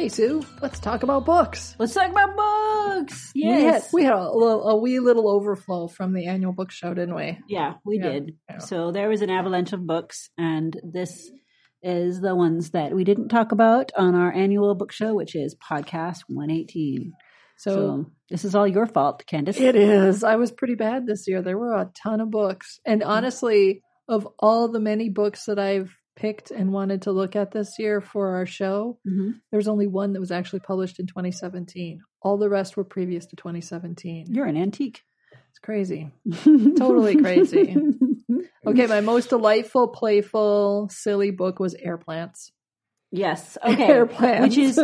Hey Sue, let's talk about books. Let's talk about books. We had, Yes. we had a, little, a wee little overflow from the annual book show, didn't we? yeah, we Yeah, did. yeah. So there was an avalanche of books, and this is the ones that we didn't talk about on our annual book show, which is podcast 118. So, So, this is all your fault, Candace. it is. I was pretty bad this year. There were a ton of books. And mm-hmm. honestly, of all the many books that I've picked and wanted to look at this year for our show, Mhm. there was only one that was actually published in 2017. All the rest were previous to 2017. You're an antique. It's crazy. Totally crazy. Okay, my most delightful, playful, silly book was Air Plants. Yes. Okay. Air Plants. Which is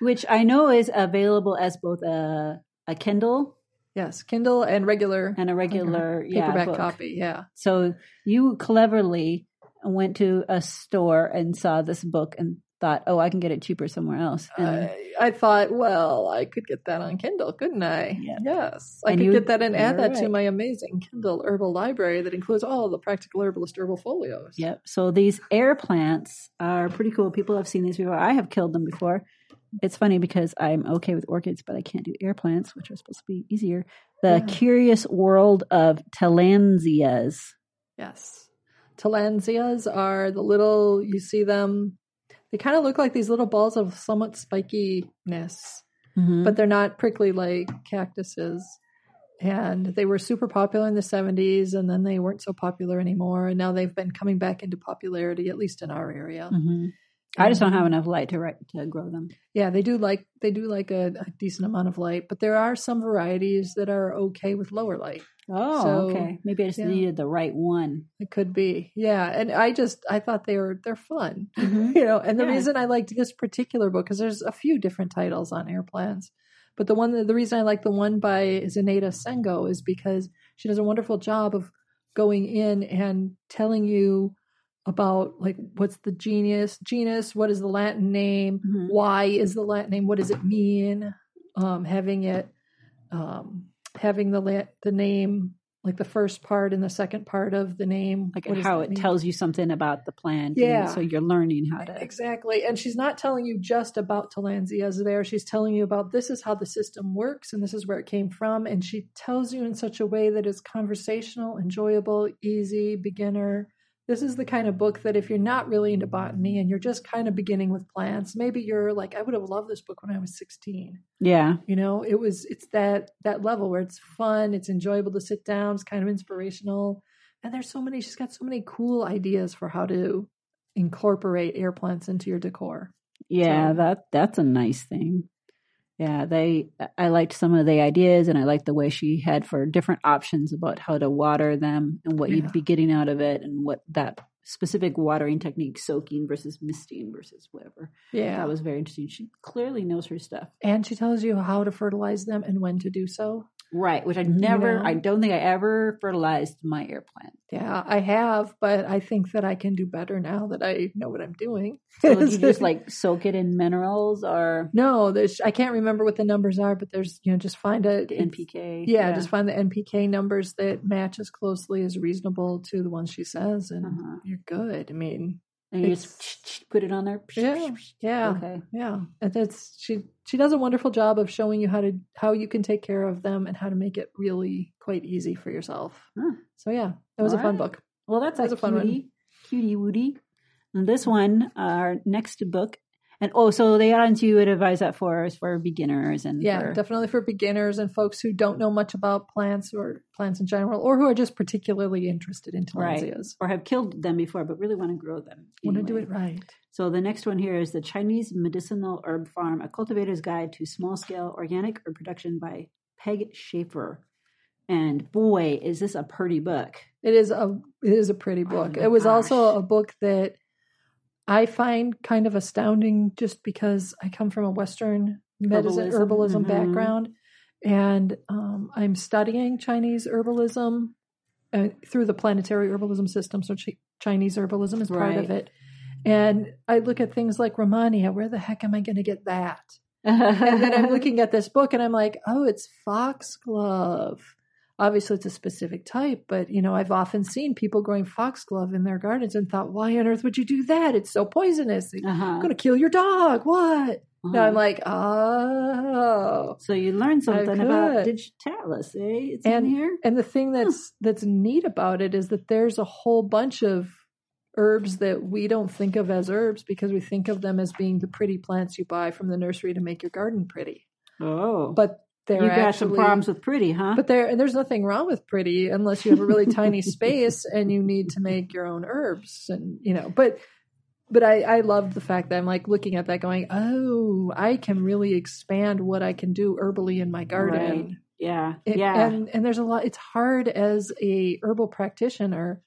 which I know is available as both a a Kindle yes, Kindle and regular and a regular paperback book. copy. Yeah. So you cleverly went to a store and saw this book and thought, "Oh, I can get it cheaper somewhere else." And I, I thought, well, I could get that on Kindle, couldn't I? Yes. I And could you- get that and add that to my amazing Kindle herbal library that includes all the practical herbalist herbal folios. Yep. So these air plants are pretty cool. People have seen these before. I have killed them before. It's funny because I'm okay with orchids, but I can't do air plants, which are supposed to be easier. The Yeah. curious world of Tillandsias. Yes. Tillandsias are the little, you see them, they kind of look like these little balls of somewhat spikiness. Mhm. but they're not prickly like cactuses. And they were super popular in the 70s, and then they weren't so popular anymore. And now they've been coming back into popularity, at least in our area. Mhm. I just don't have enough light to right, to grow them. Yeah, they do like they do like a, a decent amount of light, but there are some varieties that are okay with lower light. Oh, So, okay. Maybe I just yeah. needed the right one. It could be, yeah. And I just I thought they were they're fun, Mhm. you know. And the Yeah. reason I liked this particular book because there's a few different titles on airplanes, but the one the reason I like the one by Zenaida Sengo is because she does a wonderful job of going in and telling you about like what's the genius genus, what is the Latin name, Mhm. why is the Latin name, what does it mean, um, having it, um, having the la- the name like the first part and the second part of the name, Like how it mean? tells you something about the plant. and Yeah. so you're learning how to. Exactly. And she's not telling you just about Tillandsias there. She's telling you about this is how the system works and this is where it came from. And she tells you in such a way that is conversational, enjoyable, easy, beginner. This is the kind of book that if you're not really into botany and you're just kind of beginning with plants, maybe you're like, I would have loved this book when I was 16. Yeah. You know, it was it's that that level where it's fun, it's enjoyable to sit down, it's kind of inspirational. And there's so many she's got so many cool ideas for how to incorporate air plants into your decor. Yeah, So- that that's a nice thing. Yeah, they I liked some of the ideas and I liked the way she had for different options about how to water them and what Yeah. you'd be getting out of it and what that specific watering technique soaking versus misting versus whatever. Yeah. That was very interesting. She clearly knows her stuff. and she tells you how to fertilize them and when to do so. Right, which I never know? I don't think I ever fertilized my air plant. Yeah, I have, but I think that I can do better now that I know what I'm doing. So you just like soak it in minerals or No, there's I can't remember what the numbers are, but there's you know just find a the NPK? Yeah, just find the NPK numbers that match as closely as reasonable to the ones she says, and Uh-huh. you're good. I mean, and you it's- just put it on there. yeah, yeah, Okay. yeah. And that's she. She does a wonderful job of showing you how to how you can take care of them and how to make it really quite easy for yourself. Huh. So yeah, that was a fun Alright. book. Well, that's, That's a, a fun one. cutie, cutie woody. And this one, our next book, and oh, so the odds you would advise that for is for beginners and Yeah, for, definitely for beginners and folks who don't know much about plants or plants in general, or who are just particularly interested in Right. or have killed them before, but really want to grow them. Want to do it right. So the next one here is the Chinese Medicinal Herb Farm: A Cultivator's Guide to Small Scale Organic Herb Production by Peg Schafer. And boy, is this a pretty book! It is a it is a pretty oh book. my it was also a book that I find kind of astounding just because I come from a Western medicine Herbalism, herbalism, mhm. background, and um, I'm studying Chinese herbalism uh, through the planetary herbalism system. So Ch- Chinese herbalism is part of it, and I look at things like Rehmannia. Where the heck am I going to get that? and then I'm looking at this book and I'm like, oh, it's foxglove. Obviously it's a specific type, but you know, I've often seen people growing foxglove in their gardens and thought, why on earth would you do that? It's so poisonous. Uh-huh. going to kill your dog. What? Now Uh-huh. I'm like, oh. So you learned something about digitalis, eh? It's And in here. and the thing that's that's neat about it is that there's a whole bunch of herbs that we don't think of as herbs because we think of them as being the pretty plants you buy from the nursery to make your garden pretty. Oh, But they're you got actually, some problems with pretty, huh? But there there's nothing wrong with pretty unless you have a really tiny space and you need to make your own herbs and you know, but but I, I love the fact that I'm like looking at that going, oh, I can really expand what I can do herbally in my garden. Right. yeah, It- yeah. and and there's a lot it's hard as a herbal practitioner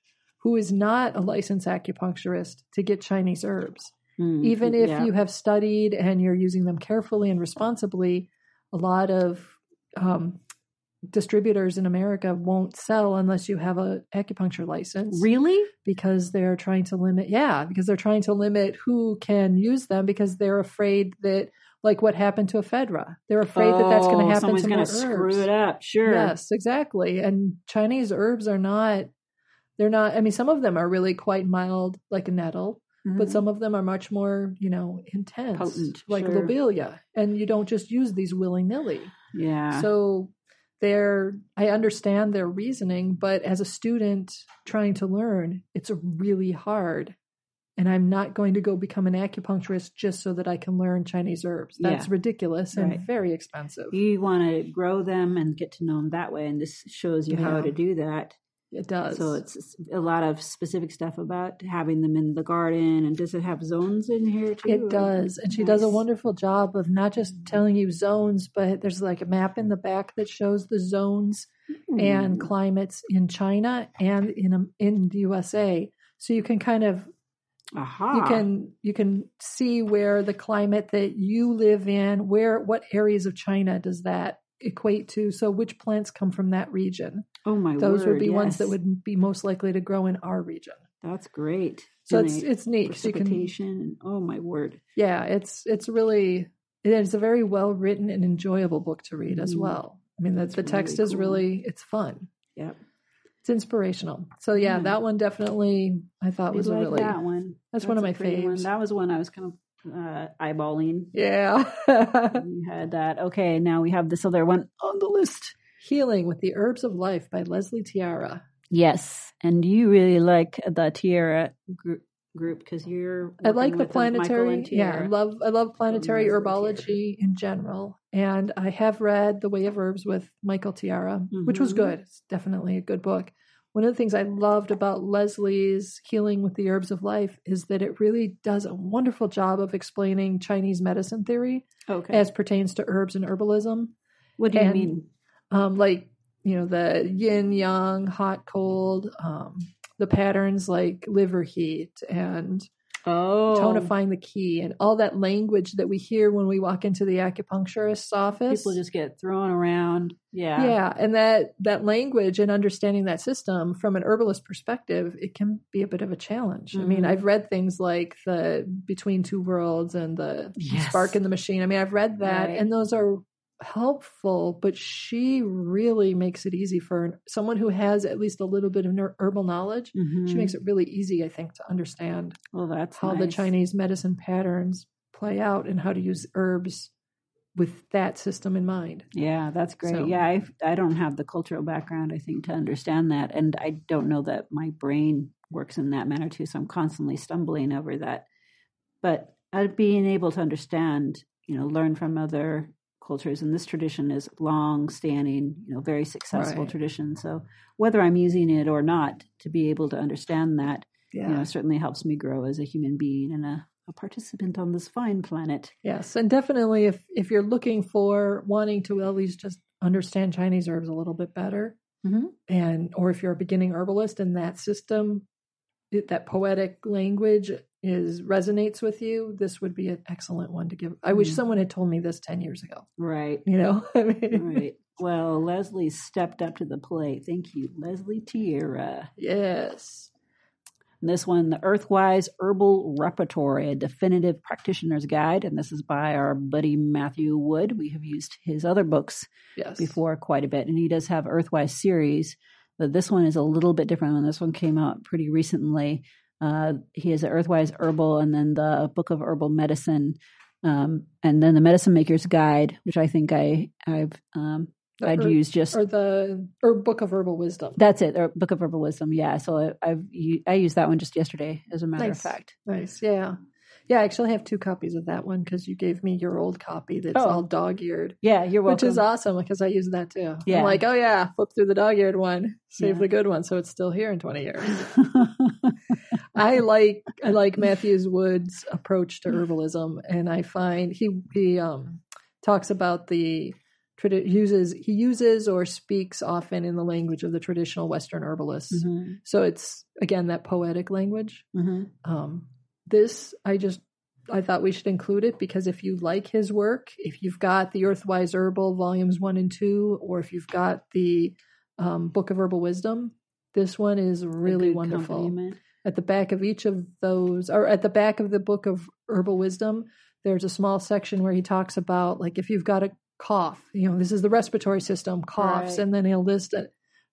who is not a licensed acupuncturist to get chinese herbs Mm, even if yeah. you have studied and you're using them carefully and responsibly a lot of um, distributors in america won't sell unless you have a acupuncture license really, because they're trying to limit yeah because they're trying to limit who can use them because they're afraid that like what happened to ephedra they're afraid that that's going Oh, to happen Someone's to more screw herbs. it up. Sure. Yes, exactly. And Chinese herbs are not they're not I mean some of them are really quite mild like a nettle, but Mhm. some of them are much more, you know, intense Potent, like sure. lobelia and you don't just use these willy-nilly. yeah. So they're I understand their reasoning, but as a student trying to learn, it's really hard. And I'm not going to go become an acupuncturist just so that I can learn Chinese herbs. That's Yeah. ridiculous and Right. very expensive. you want to grow them and get to know them that way, and this shows you how to do that. It does. So it's a lot of specific stuff about having them in the garden. And does it have zones in here too? It does. And she does a wonderful job of not just telling you zones, but there's like a map in the back that shows the zones and Mm. climates in China and in um, in the USA. So you can kind of Aha. you can you can see where the climate that you live in, where what areas of China does that equate to? So which plants come from that region? Oh my Those word, would be ones that would be most likely to grow in our region. That's great. So And it's it's neat. you can oh my word. yeah it's it's really it's a very well written and enjoyable book to read as Mhm. well i mean That's the text really is cool. really it's fun Yep. it's inspirational so yeah Yeah. that one definitely i thought I was a like really that one. that's one of my one. faves. That was one I was kind of uh, eyeballing. yeah we had that. Okay, now we have this other one on the list. healing with the herbs of life by leslie Tierra Yes, and you really like the Tierra group group because you're. i like the Michael planetary yeah i love i love planetary herbology in general and i have read the way of herbs with michael Tierra which was Mhm. good it's definitely a good book one of the things i loved about leslie's healing with the herbs of life is that it really does a wonderful job of explaining chinese medicine theory Okay. as pertains to herbs and herbalism what do you and- mean? um, like you know the yin yang hot cold um, the patterns like liver heat and Oh, tonifying the qi and all that language that we hear when we walk into the acupuncturist's office. people just get thrown around. Yeah. yeah, and that that language and understanding that system from an herbalist perspective, it can be a bit of a challenge. I mean, Mhm. I've read things like the Between Two Worlds and the Yes. Spark in the Machine. I mean, I've read that, Right. and those are helpful, but she really makes it easy for someone who has at least a little bit of herbal knowledge. She Mhm. makes it really easy, I think, to understand Well, that's how the. Chinese medicine patterns play out and how to use herbs with that system in mind. Yeah, that's great. So- yeah, I I don't have the cultural background, I think, to understand that, and I don't know that my brain works in that manner too. So I'm constantly stumbling over that. But uh, being able to understand, you know, learn from other cultures, and this tradition is long-standing, you know, very successful Right. tradition. So whether I'm using it or not, to be able to understand that, Yeah. you know, certainly helps me grow as a human being and a, a participant on this fine planet. Yes, and definitely if if you're looking for wanting to at least just understand Chinese herbs a little bit better, Mhm. and or if you're a beginning herbalist and that system, that poetic language is resonates with you, this would be an excellent one to give. I wish Mhm. someone had told me this ten years ago. Right. You know, I mean, right. Well, Leslie stepped up to the plate. Thank you, Leslie Tierra. yes. And this one, the Earthwise Herbal Repertory, a definitive practitioner's guide. And this is by our buddy Matthew Wood. We have used his other books Yes. before quite a bit. And he does have Earthwise series, but this one is a little bit different. And this one came out pretty recently. Uh, he has the Earthwise Herbal and then the Book of Herbal Medicine. Um, and then the Medicine Maker's Guide, which I think I, I've, um, I'd use just or the or Book of Herbal Wisdom. that's it, or Book of Herbal Wisdom. Yeah, so I, I've u- I used that one just yesterday, as a matter Nice. of fact. Nice. Yeah. Yeah, I actually have two copies of that one because you gave me your old copy that's Oh. all dog eared. Yeah, you're welcome. Which is awesome because I use that too. Yeah. I'm like, oh yeah, flip through the dog eared one, save Yeah. the good one, so it's still here in 20 years. I like I like Matthews Wood's approach to herbalism, and I find he he um talks about the uses he uses or speaks often in the language of the traditional Western herbalists. Mhm, So it's again that poetic language. mhm. Um, this I just I thought we should include it because if you like his work, if you've got the Earthwise Herbal volumes one and two, or if you've got the um, Book of Herbal Wisdom, this one is really wonderful. At the back of each of those, or at the back of the Book of Herbal Wisdom, there's a small section where he talks about like if you've got a cough, you know, this is the respiratory system coughs, Right. and then he'll list a,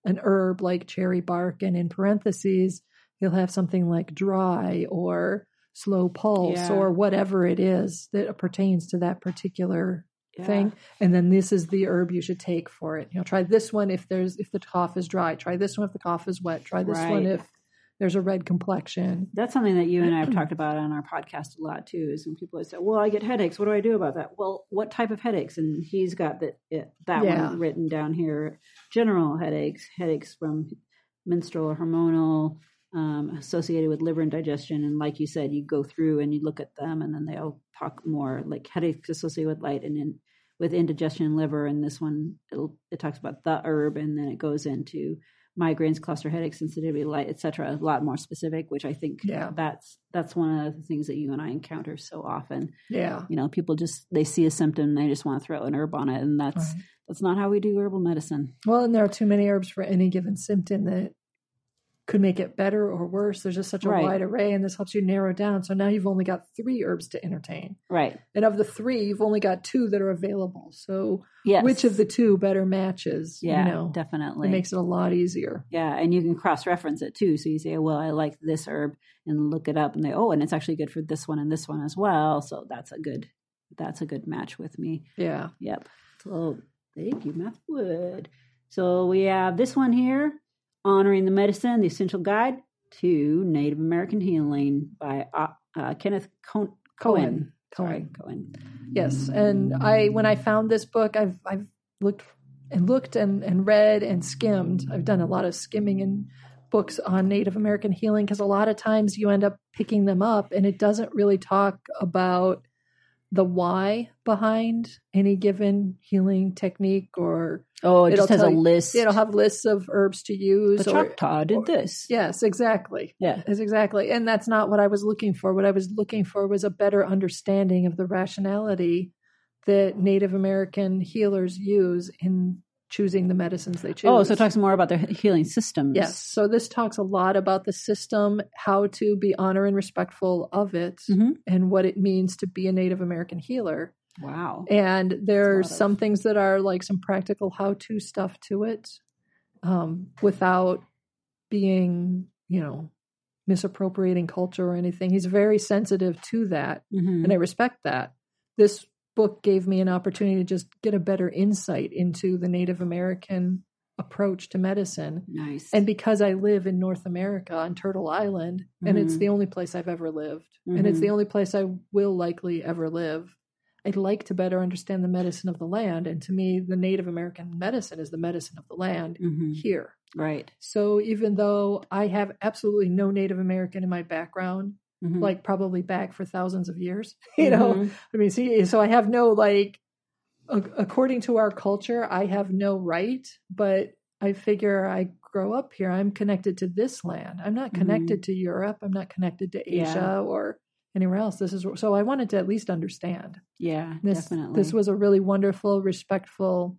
an herb like cherry bark, and in parentheses he'll have something like dry or slow pulse Yeah. or whatever it is that pertains to that particular Yeah. thing and then this is the herb you should take for it you know try this one if there's if the cough is dry try this one if the cough is wet try this one if there's a red complexion That's something that you and I have talked about on our podcast a lot too. Is when people say, "Well, I get headaches. What do I do about that?" Well, what type of headaches? And he's got that it, that Yeah. one written down here: general headaches, headaches from menstrual or hormonal, um, associated with liver and digestion. And like you said, you go through and you look at them, and then they all talk more like headaches associated with light and in, with indigestion and liver. And this one, it'll, it talks about the herb, and then it goes into migraines, cluster headaches, sensitivity to light, etc. A lot more specific, which I think Yeah. that's that's one of the things that you and I encounter so often. yeah You know, people just they see a symptom and they just want to throw an herb on it, and that's Right. that's not how we do herbal medicine. well and there are too many herbs for any given symptom that could make it better or worse there's just such a Right. wide array and this helps you narrow down so now you've only got three herbs to entertain Right. and of the three you've only got two that are available so Yes. which of the two better matches Yeah, you know definitely. it makes it a lot easier yeah, and you can cross reference it too. So you say, well, I like this herb, and look it up, and they, oh, and it's actually good for this one and this one as well. So that's a good that's a good match with me. yeah Yep. So thank you, Matt Wood. So we have this one here, Honoring the Medicine, the Essential Guide to Native American Healing by uh, uh, Kenneth Cohen. Cohen. Sorry, Cohen. Yes, and I when I found this book, I've I've looked and looked and, and read and skimmed. I've done a lot of skimming in books on Native American healing because a lot of times you end up picking them up and it doesn't really talk about the why behind any given healing technique or Oh, it just has a you- list. it'll have lists of herbs to use the or Choctaw did or- this. Yes, exactly. Yeah. Is exactly. And that's not what I was looking for. What I was looking for was a better understanding of the rationality that Native American healers use in choosing the medicines they choose. Oh, so it talks more about their healing systems. Yes. So this talks a lot about the system, how to be honor and respectful of it, Mhm. and what it means to be a Native American healer. Wow. And there's lot of- some things that are like some practical how to stuff to it um, without being, you know, misappropriating culture or anything. He's very sensitive to that, Mhm. and I respect that. This book gave me an opportunity to just get a better insight into the Native American approach to medicine. Nice. And because I live in North America on Turtle Island, and it's Mhm. the only place I've ever lived, and it's the only place I will likely ever live, I'd like to better understand the medicine of the land. And to me, the Native American medicine is the medicine of the land Mhm. here. Right. So even though I have absolutely no Native American in my background, Mhm. like probably back for thousands of years, you know, Mhm. I mean, see, so I have no like, according to our culture, I have no right, but I figure I grow up here. I'm connected to this land. I'm not connected to Europe. I'm not connected to Mm-hmm. Yeah. Asia or anywhere else. This is so I wanted to at least understand. Yeah, This definitely. this was a really wonderful, respectful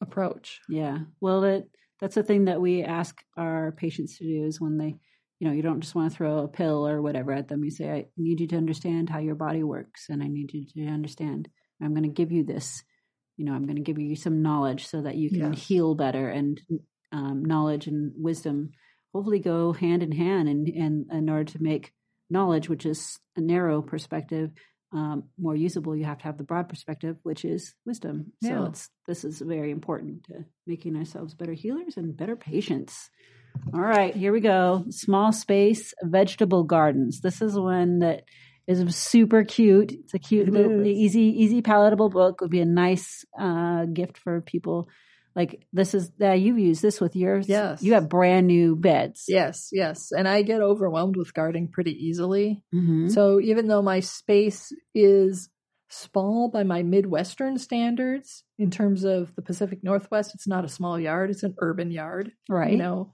approach. Yeah. Well, it, that's the thing that we ask our patients to do is when they you know, you don't just want to throw a pill or whatever at them. You say, I need you to understand how your body works, and I need you to understand. I'm going to give you this. You know, I'm going to give you some knowledge so that you can Yes. heal better. And um, knowledge and wisdom hopefully go hand in hand. And in, in order to make knowledge, which is a narrow perspective, um, more usable, you have to have the broad perspective, which is wisdom. So Yeah. it's this is very important to making ourselves better healers and better patients. All right, here we go. Small space vegetable gardens. This is one that is super cute. It's a cute, It little, is. easy, easy, palatable book. Would be a nice uh, gift for people. Like this is that you've used this with yours. Yes. you have brand new beds. Yes, yes. And I get overwhelmed with gardening pretty easily. Mhm. So even though my space is small by my Midwestern standards in terms of the Pacific Northwest, it's not a small yard, it's an urban yard. right. You know.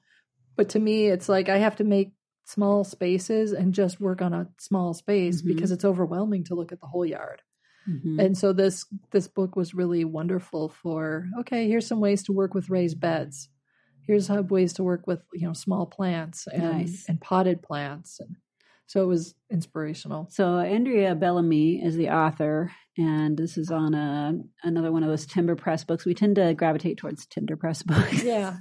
But to me it's like I have to make small spaces and just work on a small space Mhm. because it's overwhelming to look at the whole yard. Mhm. And so this this book was really wonderful for okay, here's some ways to work with raised beds. Here's how ways to work with you know small plants and Nice. and potted plants, and so it was inspirational. So Andrea Bellamy is the author, and this is on a another one of those Timber Press books. We tend to gravitate towards Timber Press books. Yeah.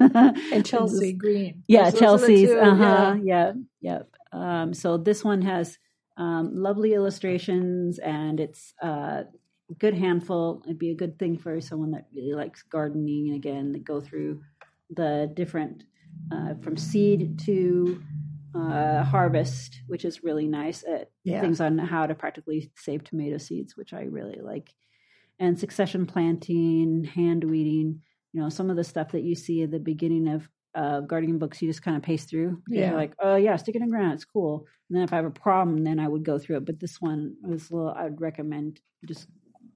and Chelsea Green, Yeah, Those- those are the Chelsea's. Uh huh. yeah. Yeah. Yep. Um, so this one has um, lovely illustrations, and it's uh, a good handful. It'd be a good thing for someone that really likes gardening. And again, they go through the different uh, from seed to uh, harvest, which is really nice. At Yeah. things on how to practically save tomato seeds, which I really like, and succession planting, hand weeding. You know, some of the stuff that you see at the beginning of uh, gardening books, you just kind of pace through. Yeah. You're like, oh yeah, stick it in the ground, it's cool. And then if I have a problem, then I would go through it. But this one was a little. I'd recommend just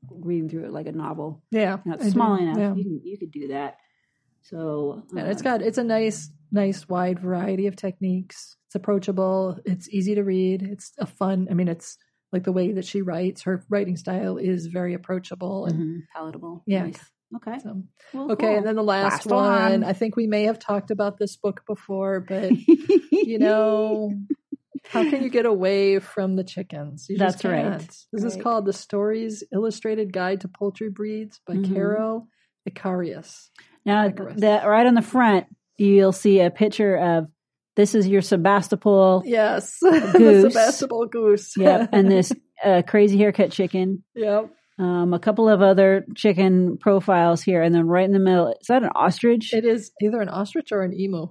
reading through it like a novel. Yeah, You know, it's I small do, enough. yeah. You can you could do that. So And it's uh, got it's a nice nice wide variety of techniques. It's approachable. It's easy to read. It's a fun. I mean, it's like the way that she writes. Her writing style is very approachable. And mhm, palatable. Yeah. Nice. Okay. so, Well, okay, cool. and then the last, Last one. one. I think we may have talked about this book before, but you know, how can you get away from the chickens? You That's right. This is called The Storey's Illustrated Guide to Poultry Breeds by Mhm. Carol Ekarius. Now, Icarus. that right on the front, you'll see a picture of this is your Sebastopol. Yes, Goose. the Sebastopol goose. Yep, and this uh, crazy haircut chicken. yep. Um, a couple of other chicken profiles here, and then right in the middle, is that an ostrich? It is either an ostrich or an emu.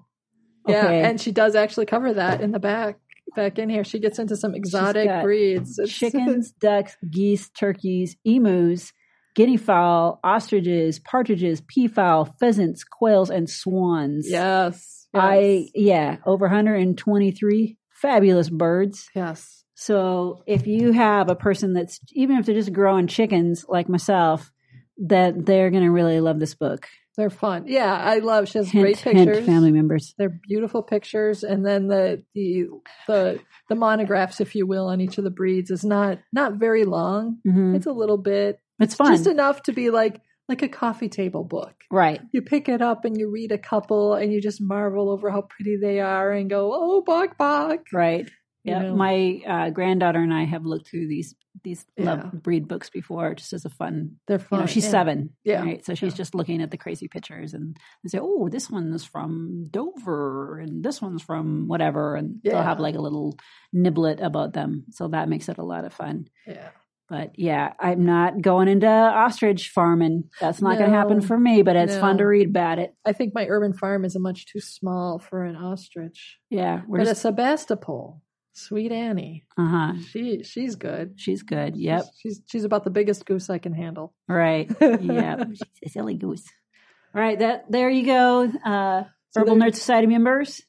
Yeah, and she does actually cover that in the back. Back in here, she gets into some exotic breeds. It's- Chickens, ducks, geese, turkeys, emus, guinea fowl, ostriches, partridges, peafowl, pheasants, quails, and swans. yes, I yeah, over 123 fabulous birds. yes. So if you have a person that's even if they're just growing chickens like myself, that they're going to really love this book. They're fun. Yeah, I love. She has Hint, great hint, pictures. family members. They're beautiful pictures, and then the the the the monographs, if you will, on each of the breeds is not not very long. hmm It's a little bit, It's fun, just enough to be like like a coffee table book. right? You pick it up and you read a couple, and you just marvel over how pretty they are, and go, "Oh, bok bok." Right. You Yeah, know? my uh, granddaughter and I have looked through these these Yeah. love breed books before, just as a fun. They're You fun. know, she's yeah. seven, Yeah. right? So she's Yeah. just looking at the crazy pictures, and they say, "Oh, this one's from Dover, and this one's from whatever," and they'll have like a little niblet about them. So that makes it a lot of fun. Yeah. But yeah, I'm not going into ostrich farming. That's not going to happen for me. But it's fun to read about it. I think my urban farm is a much too small for an ostrich. Yeah, we're But just a Sebastopol, sweet Annie, uh huh. she she's good. She's good. Yep. She's, she's she's about the biggest goose I can handle. Right. Yeah. She's a silly goose. All right. That there you go. Uh, So Herbal Nerd Society members.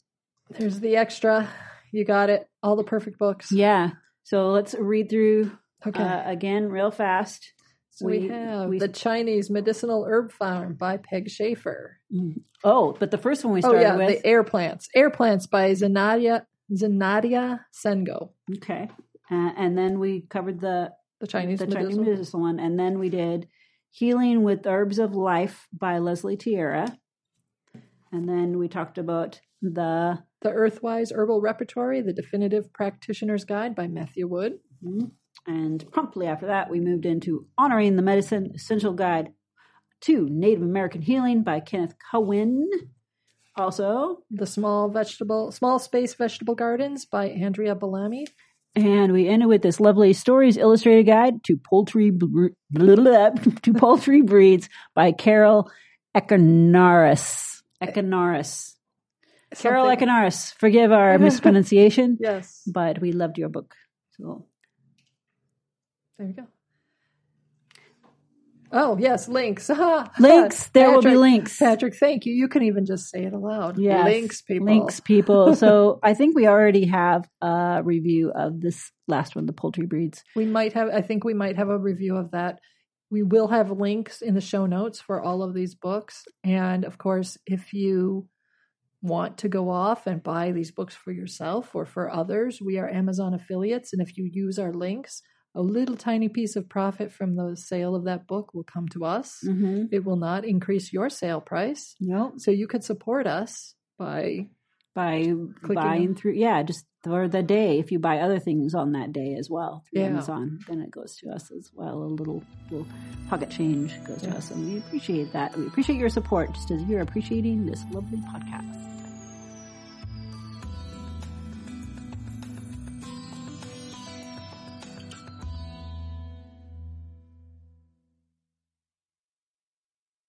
There's the extra. You got it. All the perfect books. Yeah. So let's read through Okay. uh, again real fast. so we, we- have we- the Chinese Medicinal Herb Farm by Peg Schafer. Oh, but the first one we Oh started yeah, with. the Air Plants. Air Plants by Zenaida Zenaida Sengo. okay. Uh, and then we covered the The Chinese the Chinese medicinal. medicinal one, and then we did Healing with Herbs of Life by Leslie Tierra. And then we talked about the The Earthwise Herbal Repertory, The Definitive Practitioner's Guide by Matthew Wood. And promptly after that we moved into honoring the medicine essential guide to Native American healing by Kenneth Cohen. Also, The Small Vegetable Small Space Vegetable Gardens by Andrea Bellamy. And we ended with this lovely Storey's illustrated guide to poultry br- blah, blah, to poultry breeds by Carol Econaris. Econaris. Carol Econaris. Forgive our mispronunciation, Yes. but we loved your book. So There you go. Oh, yes, links. links. There will be links. Patrick, thank you. You can even just say it aloud. Yes, Links, people. Links, people. so I think we already have a review of this last one, the poultry breeds. We might have, I think we might have a review of that. We will have links in the show notes for all of these books. And of course, if you want to go off and buy these books for yourself or for others, we are Amazon affiliates. And if you use our links, a little tiny piece of profit from the sale of that book will come to us. Mm-hmm. It will not increase your sale price. Nope. So you could support us by by Clicking buying through yeah just for the day if you buy other things on that day as well through Yeah. amazon then it goes to us as well a little little pocket change goes to us and we appreciate that we appreciate your support just as you're appreciating this lovely podcast